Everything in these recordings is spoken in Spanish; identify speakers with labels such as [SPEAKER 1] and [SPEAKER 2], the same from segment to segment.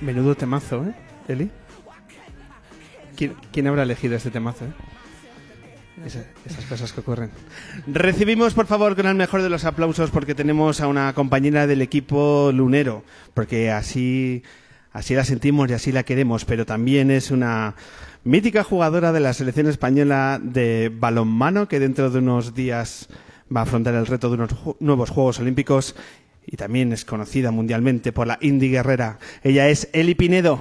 [SPEAKER 1] Menudo temazo, ¿eh, Eli? ¿Quién, habrá elegido este temazo, eh? Esa- esas cosas que ocurren. Recibimos, por favor, con el mejor de los aplausos porque tenemos a una compañera del equipo lunero, porque así, así la sentimos y así la queremos, pero también es una mítica jugadora de la selección española de balonmano que dentro de unos días va a afrontar el reto de unos nuevos Juegos Olímpicos y también es conocida mundialmente por la Indy Guerrera. Ella es Eli Pinedo.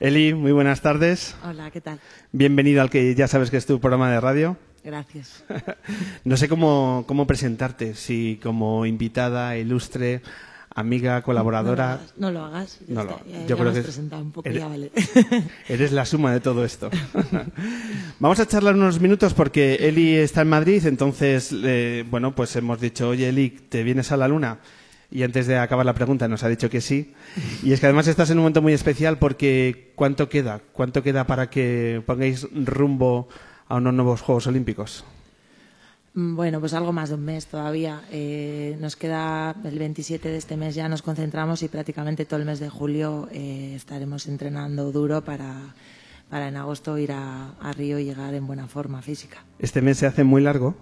[SPEAKER 1] Eli, muy buenas tardes.
[SPEAKER 2] Hola, ¿qué tal?
[SPEAKER 1] Bienvenido al que ya sabes que es tu programa de radio.
[SPEAKER 2] Gracias.
[SPEAKER 1] No sé cómo, cómo presentarte, si como invitada, ilustre, amiga, colaboradora.
[SPEAKER 2] No lo hagas.
[SPEAKER 1] No
[SPEAKER 2] lo hagas.
[SPEAKER 1] lo-
[SPEAKER 2] ya-
[SPEAKER 1] yo
[SPEAKER 2] ya
[SPEAKER 1] creo que es-
[SPEAKER 2] presentado un poco,
[SPEAKER 1] eres-
[SPEAKER 2] ya vale.
[SPEAKER 1] Eres la suma de todo esto. Vamos a charlar unos minutos porque Eli está en Madrid, entonces, eh, bueno, pues hemos dicho, oye Eli, ¿te vienes a la luna? Y antes de acabar la pregunta nos ha dicho que sí. Y es que además estás en un momento muy especial porque ¿cuánto queda? ¿Cuánto queda para que pongáis rumbo a unos nuevos Juegos Olímpicos?
[SPEAKER 2] Mm, Bueno, pues algo más de un mes todavía. Eh, nos queda el 27 de este mes, ya nos concentramos y prácticamente todo el mes de julio eh, estaremos entrenando duro para, para en agosto ir a, a Río y llegar en buena forma física.
[SPEAKER 1] Este mes se hace muy largo.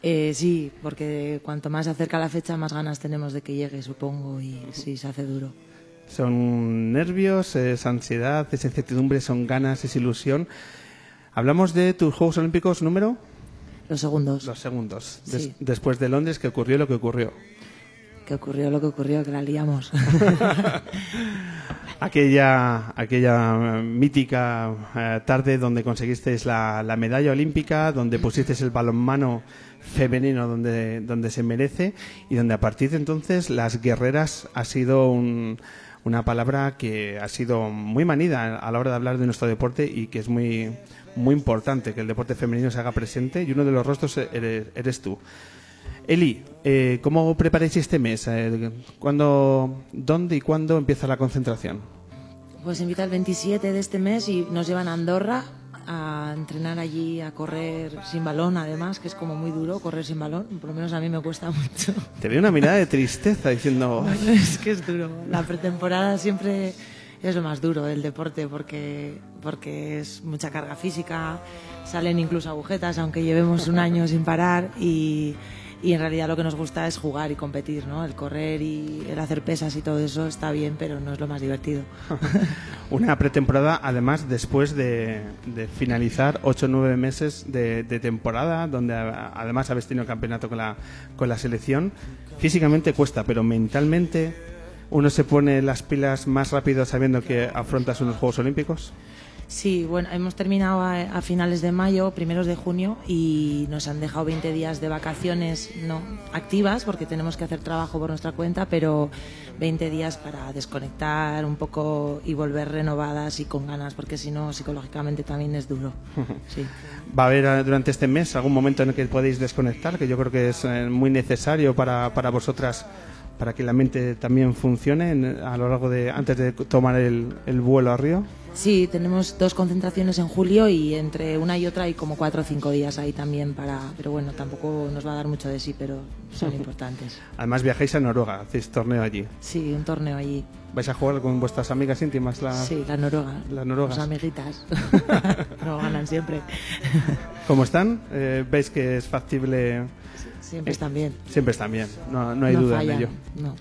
[SPEAKER 2] Eh, sí, porque cuanto más se acerca la fecha, más ganas tenemos de que llegue, supongo, y sí, se hace duro.
[SPEAKER 1] Son nervios, es ansiedad, es incertidumbre, son ganas, es ilusión. Hablamos de tus Juegos Olímpicos número
[SPEAKER 2] Los segundos.
[SPEAKER 1] los segundos. Des-
[SPEAKER 2] Sí.
[SPEAKER 1] después de Londres, que ocurrió lo que ocurrió.
[SPEAKER 2] Que ocurrió lo que ocurrió, que la liamos.
[SPEAKER 1] Aquella, aquella eh, mítica eh, tarde donde conseguisteis la, la medalla olímpica, donde pusisteis el balonmano femenino donde, donde se merece y donde a partir de entonces las guerreras ha sido un- una palabra que ha sido muy manida a la hora de hablar de nuestro deporte y que es muy, muy importante que el deporte femenino se haga presente y uno de los rostros eres, eres tú. Eli, eh, ¿cómo preparáis este mes? Eh, ¿cuándo, ¿Dónde y cuándo empieza la concentración?
[SPEAKER 2] Pues invita el 27 de este mes y nos llevan a Andorra a entrenar allí, a correr sin balón, además, que es como muy duro correr sin balón. Por lo menos a mí me cuesta mucho.
[SPEAKER 1] Te veo una mirada de tristeza diciendo, "Ay,
[SPEAKER 2] es que es duro. La pretemporada siempre es lo más duro del deporte porque, porque es mucha carga física, salen incluso agujetas, aunque llevemos un año sin parar y, y en realidad lo que nos gusta es jugar y competir, ¿no? El correr y el hacer pesas y todo eso está bien, pero no es lo más divertido.
[SPEAKER 1] una pretemporada además después de, de finalizar 8 o 9 meses de, de temporada, donde además habéis tenido campeonato con la, con la selección. Físicamente cuesta, pero mentalmente uno se pone las pilas más rápido sabiendo que afrontas unos Juegos Olímpicos.
[SPEAKER 2] Sí, bueno, hemos terminado a, a finales de mayo, primeros de junio, y nos han dejado 20 días de vacaciones no activas, porque tenemos que hacer trabajo por nuestra cuenta, pero 20 días para desconectar un poco y volver renovadas y con ganas, porque si no, psicológicamente también es duro. Sí.
[SPEAKER 1] ¿Va a haber eh, durante este mes algún momento en el que podéis desconectar? Que yo creo que es eh, muy necesario para, para vosotras, para que la mente también funcione en- a lo largo de, antes de tomar el, el vuelo a Río.
[SPEAKER 2] Sí, tenemos dos concentraciones en julio y entre una y otra hay como cuatro o cinco días ahí también para... Pero bueno, tampoco nos va a dar mucho de sí, pero son importantes.
[SPEAKER 1] Además viajáis a Noruega, hacéis torneo allí.
[SPEAKER 2] Sí, un torneo allí.
[SPEAKER 1] ¿Vais a jugar con vuestras amigas íntimas? La...
[SPEAKER 2] Sí, la Noruega.
[SPEAKER 1] Las noruegas.
[SPEAKER 2] Las amiguitas. no ganan siempre.
[SPEAKER 1] ¿Cómo están? Eh, ¿Veis que es factible?
[SPEAKER 2] Siempre están bien.
[SPEAKER 1] Siempre están bien, no, no hay
[SPEAKER 2] no
[SPEAKER 1] duda
[SPEAKER 2] fallan.
[SPEAKER 1] en ello.
[SPEAKER 2] No, no.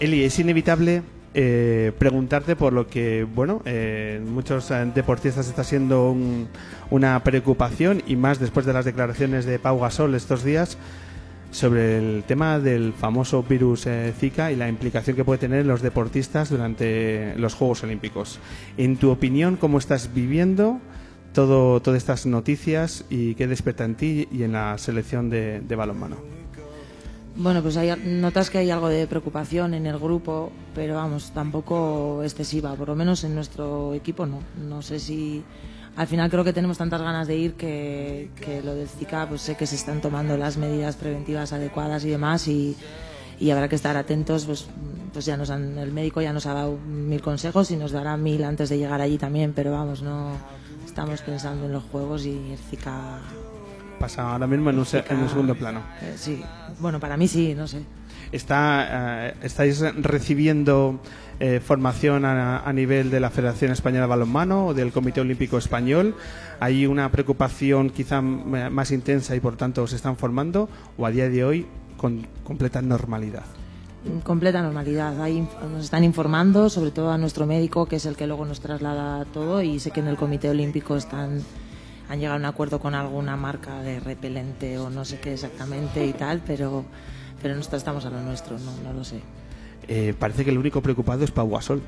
[SPEAKER 1] Eli, es inevitable eh, preguntarte por lo que, bueno, eh, muchos eh, deportistas está siendo un- una preocupación y más después de las declaraciones de Pau Gasol estos días sobre el tema del famoso virus eh, Zika y la implicación que puede tener en los deportistas durante los Juegos Olímpicos. En tu opinión, ¿cómo estás viviendo todo, todas estas noticias y qué despierta en ti y en la selección de, de balonmano?
[SPEAKER 2] Bueno, pues hay, notas que hay algo de preocupación en el grupo, pero vamos, tampoco excesiva, por lo menos en nuestro equipo no. No sé si al final creo que tenemos tantas ganas de ir que, que lo del Zika, pues sé que se están tomando las medidas preventivas adecuadas y demás y, y habrá que estar atentos, pues, pues ya nos han, el médico ya nos ha dado mil consejos y nos dará mil antes de llegar allí también, pero vamos, no estamos pensando en los juegos y el Zika
[SPEAKER 1] pasa ahora mismo en un, se- en un segundo plano.
[SPEAKER 2] Eh, sí, bueno, para mí sí, no sé.
[SPEAKER 1] Está, eh, ¿Estáis recibiendo eh, formación a, a nivel de la Federación Española de Balonmano o del Comité Olímpico Español? ¿Hay una preocupación quizá más intensa y por tanto os están formando? ¿O a día de hoy con completa normalidad?
[SPEAKER 2] Completa normalidad. Ahí nos están informando, sobre todo a nuestro médico, que es el que luego nos traslada todo, y sé que en el Comité Olímpico están han llegado a un acuerdo con alguna marca de repelente o no sé qué exactamente y tal, pero pero nosotros estamos a lo nuestro, no, no lo sé.
[SPEAKER 1] Eh, parece que el único preocupado es Pau Gasol.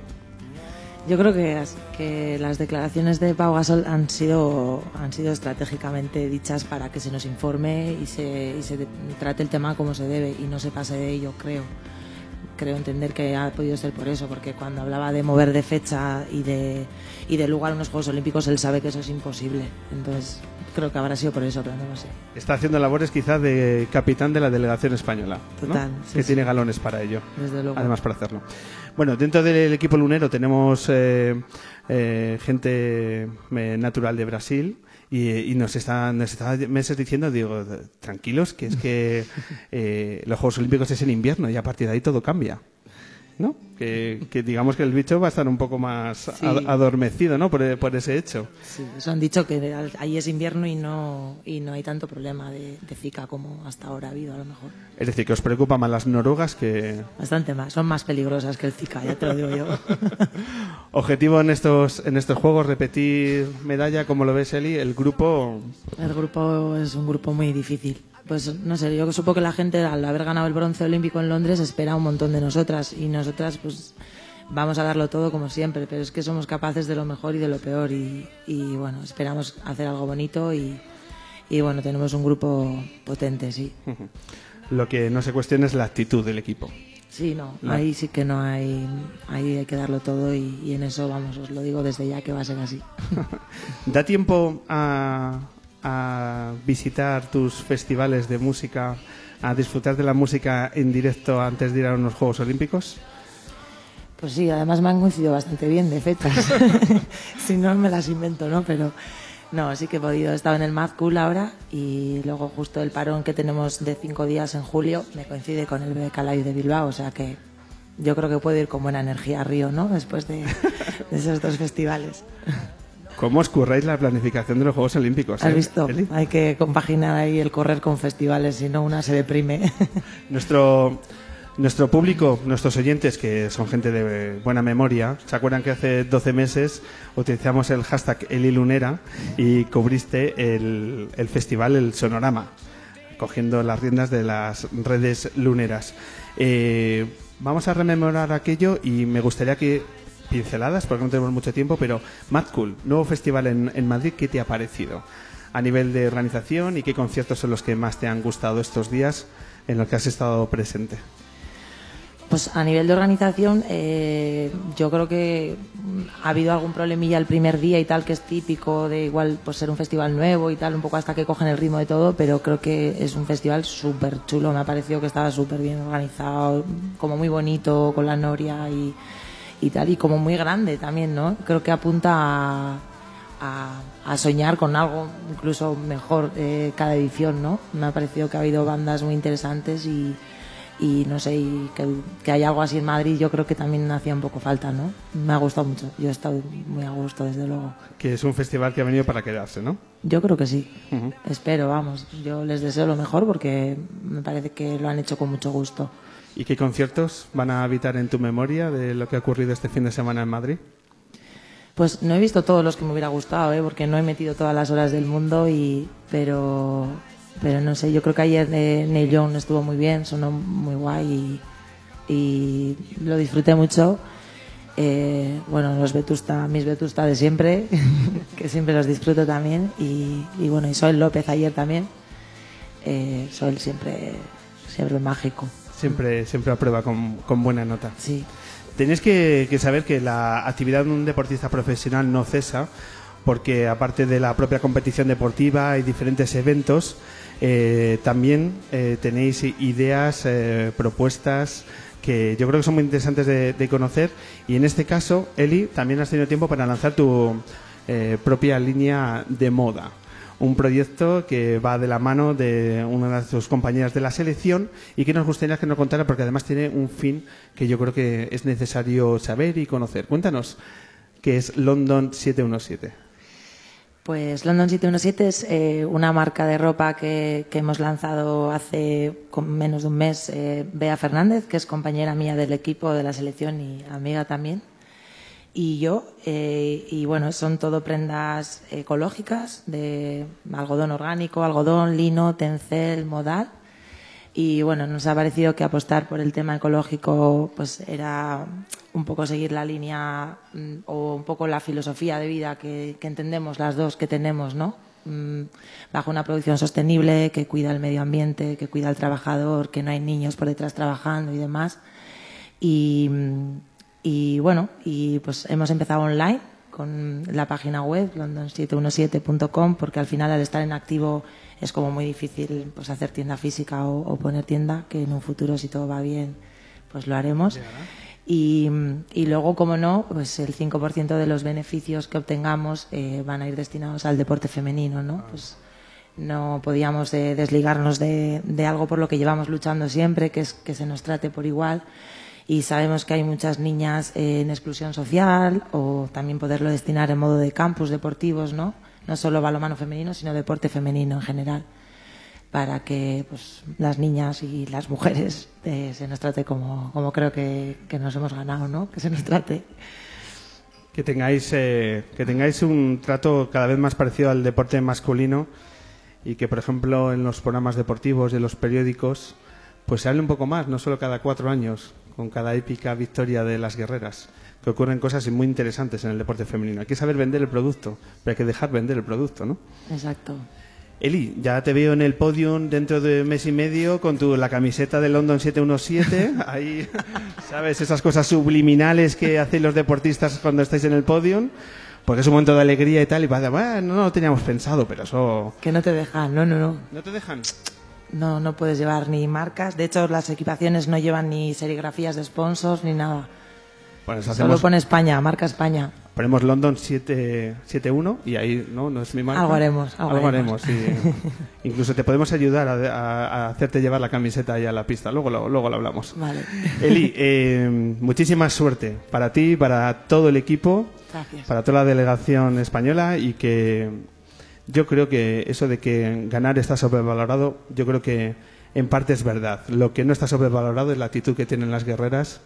[SPEAKER 2] Yo creo que, que las declaraciones de Pau Gasol han sido, han sido estratégicamente dichas para que se nos informe y se, y se trate el tema como se debe y no se pase de ello, creo. Creo entender que ha podido ser por eso, porque cuando hablaba de mover de fecha y de, y de lugar a unos Juegos Olímpicos, él sabe que eso es imposible. Entonces, creo que habrá sido por eso, pero no lo sé.
[SPEAKER 1] Está haciendo labores quizá de capitán de la delegación española. ¿no?
[SPEAKER 2] Total, sí,
[SPEAKER 1] que
[SPEAKER 2] sí.
[SPEAKER 1] tiene galones para ello.
[SPEAKER 2] Desde luego.
[SPEAKER 1] Además, para hacerlo. Bueno, dentro del equipo lunero tenemos eh, eh, gente eh, natural de Brasil y, y nos están nos está meses diciendo, digo, tranquilos, que es que eh, los Juegos Olímpicos es en invierno y a partir de ahí todo cambia. ¿No? Que, que digamos que el bicho va a estar un poco más
[SPEAKER 2] Sí.
[SPEAKER 1] adormecido, ¿no? Por, por ese hecho.
[SPEAKER 2] Sí, eso han dicho que ahí es invierno y no, y no hay tanto problema de, de Zika como hasta ahora ha habido, a lo mejor.
[SPEAKER 1] Es decir, que os preocupan más las noruegas que,
[SPEAKER 2] Bastante más, son más peligrosas que el Zika, ya te lo digo yo.
[SPEAKER 1] Objetivo en estos, en estos juegos, repetir medalla, como lo ves, Eli, el grupo...
[SPEAKER 2] El grupo es un grupo muy difícil. Pues no sé, yo supongo que la gente al haber ganado el bronce olímpico en Londres espera un montón de nosotras y nosotras pues vamos a darlo todo como siempre, pero es que somos capaces de lo mejor y de lo peor y, y, bueno, esperamos hacer algo bonito y, y bueno, tenemos un grupo potente, sí.
[SPEAKER 1] Lo que no se cuestiona es la actitud del equipo.
[SPEAKER 2] Sí, no,
[SPEAKER 1] No.
[SPEAKER 2] ahí sí que no hay, ahí hay que darlo todo y, y en eso vamos, os lo digo desde ya que va a ser así.
[SPEAKER 1] ¿Da tiempo a, a visitar tus festivales de música, a disfrutar de la música en directo antes de ir a unos Juegos Olímpicos?
[SPEAKER 2] Pues sí, además me han coincidido bastante bien de fechas. si no, me las invento, ¿no? Pero no, sí que he podido. He estado en el Mad Cool ahora y luego justo el parón que tenemos de cinco días en julio me coincide con el BK Live de Bilbao, o sea que yo creo que puedo ir con buena energía a Río, ¿no? Después de, de esos dos festivales.
[SPEAKER 1] ¿Cómo os curráis la planificación de los Juegos Olímpicos?
[SPEAKER 2] ¿Has
[SPEAKER 1] eh,
[SPEAKER 2] visto?
[SPEAKER 1] Eli?
[SPEAKER 2] Hay que compaginar ahí el correr con festivales, si no una se deprime.
[SPEAKER 1] Nuestro, nuestro público, nuestros oyentes, que son gente de buena memoria, ¿se acuerdan que hace 12 meses utilizamos el hashtag Elilunera y cubriste el, el festival El Sonorama, cogiendo las riendas de las redes luneras? Eh, vamos a rememorar aquello y me gustaría que pinceladas, porque no tenemos mucho tiempo, pero Mad Cool, nuevo festival en, en Madrid, ¿qué te ha parecido? A nivel de organización y qué conciertos son los que más te han gustado estos días en los que has estado presente.
[SPEAKER 2] Pues a nivel de organización, eh, yo creo que mm, ha habido algún problemilla el primer día y tal, que es típico de igual pues ser un festival nuevo y tal, un poco hasta que cogen el ritmo de todo, pero creo que es un festival súper chulo, me ha parecido que estaba súper bien organizado, como muy bonito, con la noria y, y tal, y como muy grande también, ¿no? Creo que apunta a, a, a soñar con algo incluso mejor eh, cada edición, ¿no? Me ha parecido que ha habido bandas muy interesantes y, y no sé, y que, que hay algo así en Madrid, yo creo que también hacía un poco falta, ¿no? Me ha gustado mucho, yo he estado muy a gusto, desde luego.
[SPEAKER 1] Que es un festival que ha venido para quedarse, ¿no?
[SPEAKER 2] Yo creo que sí, espero, vamos, yo les deseo lo mejor porque me parece que lo han hecho con mucho gusto.
[SPEAKER 1] ¿Y qué conciertos van a habitar en tu memoria de lo que ha ocurrido este fin de semana en Madrid?
[SPEAKER 2] Pues no he visto todos los que me hubiera gustado, ¿eh? porque no he metido todas las horas del mundo, y pero, pero no sé, yo creo que ayer eh, Neil Young estuvo muy bien, sonó muy guay y, lo disfruté mucho. Eh, bueno, los Vetusta, mis Vetusta de siempre, que siempre los disfruto también, y, y bueno, y Soel López ayer también. Eh, Soel siempre, siempre mágico,
[SPEAKER 1] Siempre, siempre aprueba con, con buena nota.
[SPEAKER 2] sí.
[SPEAKER 1] Tenéis que, que saber que la actividad de un deportista profesional no cesa, porque aparte de la propia competición deportiva y diferentes eventos, eh, también eh, tenéis ideas, eh, propuestas que yo creo que son muy interesantes de, de conocer. Y en este caso, Eli, también has tenido tiempo para lanzar tu, eh, propia línea de moda. Un proyecto que va de la mano de una de sus compañeras de la selección y que nos gustaría que nos contara porque además tiene un fin que yo creo que es necesario saber y conocer. Cuéntanos qué es London 717.
[SPEAKER 2] Pues London 717 es eh, una marca de ropa que, hemos lanzado hace menos de un mes eh, Bea Fernández, que es compañera mía del equipo de la selección y amiga también y yo. Eh, y bueno, son todo prendas ecológicas de algodón orgánico, algodón, lino, tencel, modal. Y bueno, nos ha parecido que apostar por el tema ecológico pues era un poco seguir la línea mm, o un poco la filosofía de vida que, que entendemos las dos que tenemos, ¿no? Mm, bajo una producción sostenible que cuida el medio ambiente, que cuida al trabajador, que no hay niños por detrás trabajando y demás. Y, mm, y bueno, y pues hemos empezado online con la página web london717.com porque al final al estar en activo es como muy difícil pues hacer tienda física o, o poner tienda, que en un futuro si todo va bien pues lo haremos. Y, y, luego, como no, pues el 5% de los beneficios que obtengamos eh, van a ir destinados al deporte femenino, ¿no? Pues no podíamos eh, desligarnos de, de, algo por lo que llevamos luchando siempre, que es que se nos trate por igual y sabemos que hay muchas niñas en exclusión social o también poderlo destinar en modo de campus deportivos, ¿no? No solo balonmano femenino, sino deporte femenino en general, para que pues, las niñas y las mujeres eh, se nos trate como, como creo que, que, nos hemos ganado, ¿no? Que se nos trate.
[SPEAKER 1] Que tengáis, eh, que tengáis un trato cada vez más parecido al deporte masculino y que, por ejemplo, en los programas deportivos y en los periódicos, pues se hable un poco más, no solo cada cuatro años, con cada épica victoria de las guerreras, que ocurren cosas muy interesantes en el deporte femenino. Hay que saber vender el producto, pero hay que dejar vender el producto, ¿no?
[SPEAKER 2] Exacto.
[SPEAKER 1] Eli, ya te veo en el podium dentro de mes y medio con tu, la camiseta de London 717. Ahí, ¿sabes? Esas cosas subliminales que hacen los deportistas cuando estáis en el podium. Porque es un momento de alegría y tal. Y pasa, bueno, no lo teníamos pensado, pero eso.
[SPEAKER 2] Que no te dejan, no, no, no.
[SPEAKER 1] ¿No te dejan?
[SPEAKER 2] No, no puedes llevar ni marcas. De hecho, las equipaciones no llevan ni serigrafías de sponsors ni nada.
[SPEAKER 1] Bueno,
[SPEAKER 2] Solo hacemos... pone España, marca España.
[SPEAKER 1] Ponemos London 7-1 y ahí no, no es mi marca.
[SPEAKER 2] Algo haremos. Algo,
[SPEAKER 1] algo haremos, sí. Incluso te podemos ayudar a, a, a, hacerte llevar la camiseta ahí a la pista. Luego lo, luego lo hablamos.
[SPEAKER 2] Vale.
[SPEAKER 1] Eli, eh, muchísima suerte para ti, para todo el equipo,
[SPEAKER 2] Gracias.
[SPEAKER 1] para toda la delegación española y que yo creo que eso de que ganar está sobrevalorado, yo creo que en parte es verdad. Lo que no está sobrevalorado es la actitud que tienen las guerreras,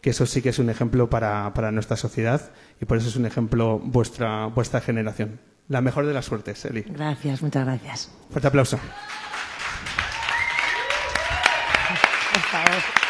[SPEAKER 1] que eso sí que es un ejemplo para, para nuestra sociedad y por eso es un ejemplo vuestra, vuestra generación. La mejor de las suertes, Eli.
[SPEAKER 2] Gracias, muchas gracias.
[SPEAKER 1] Fuerte aplauso.
[SPEAKER 2] Por favor.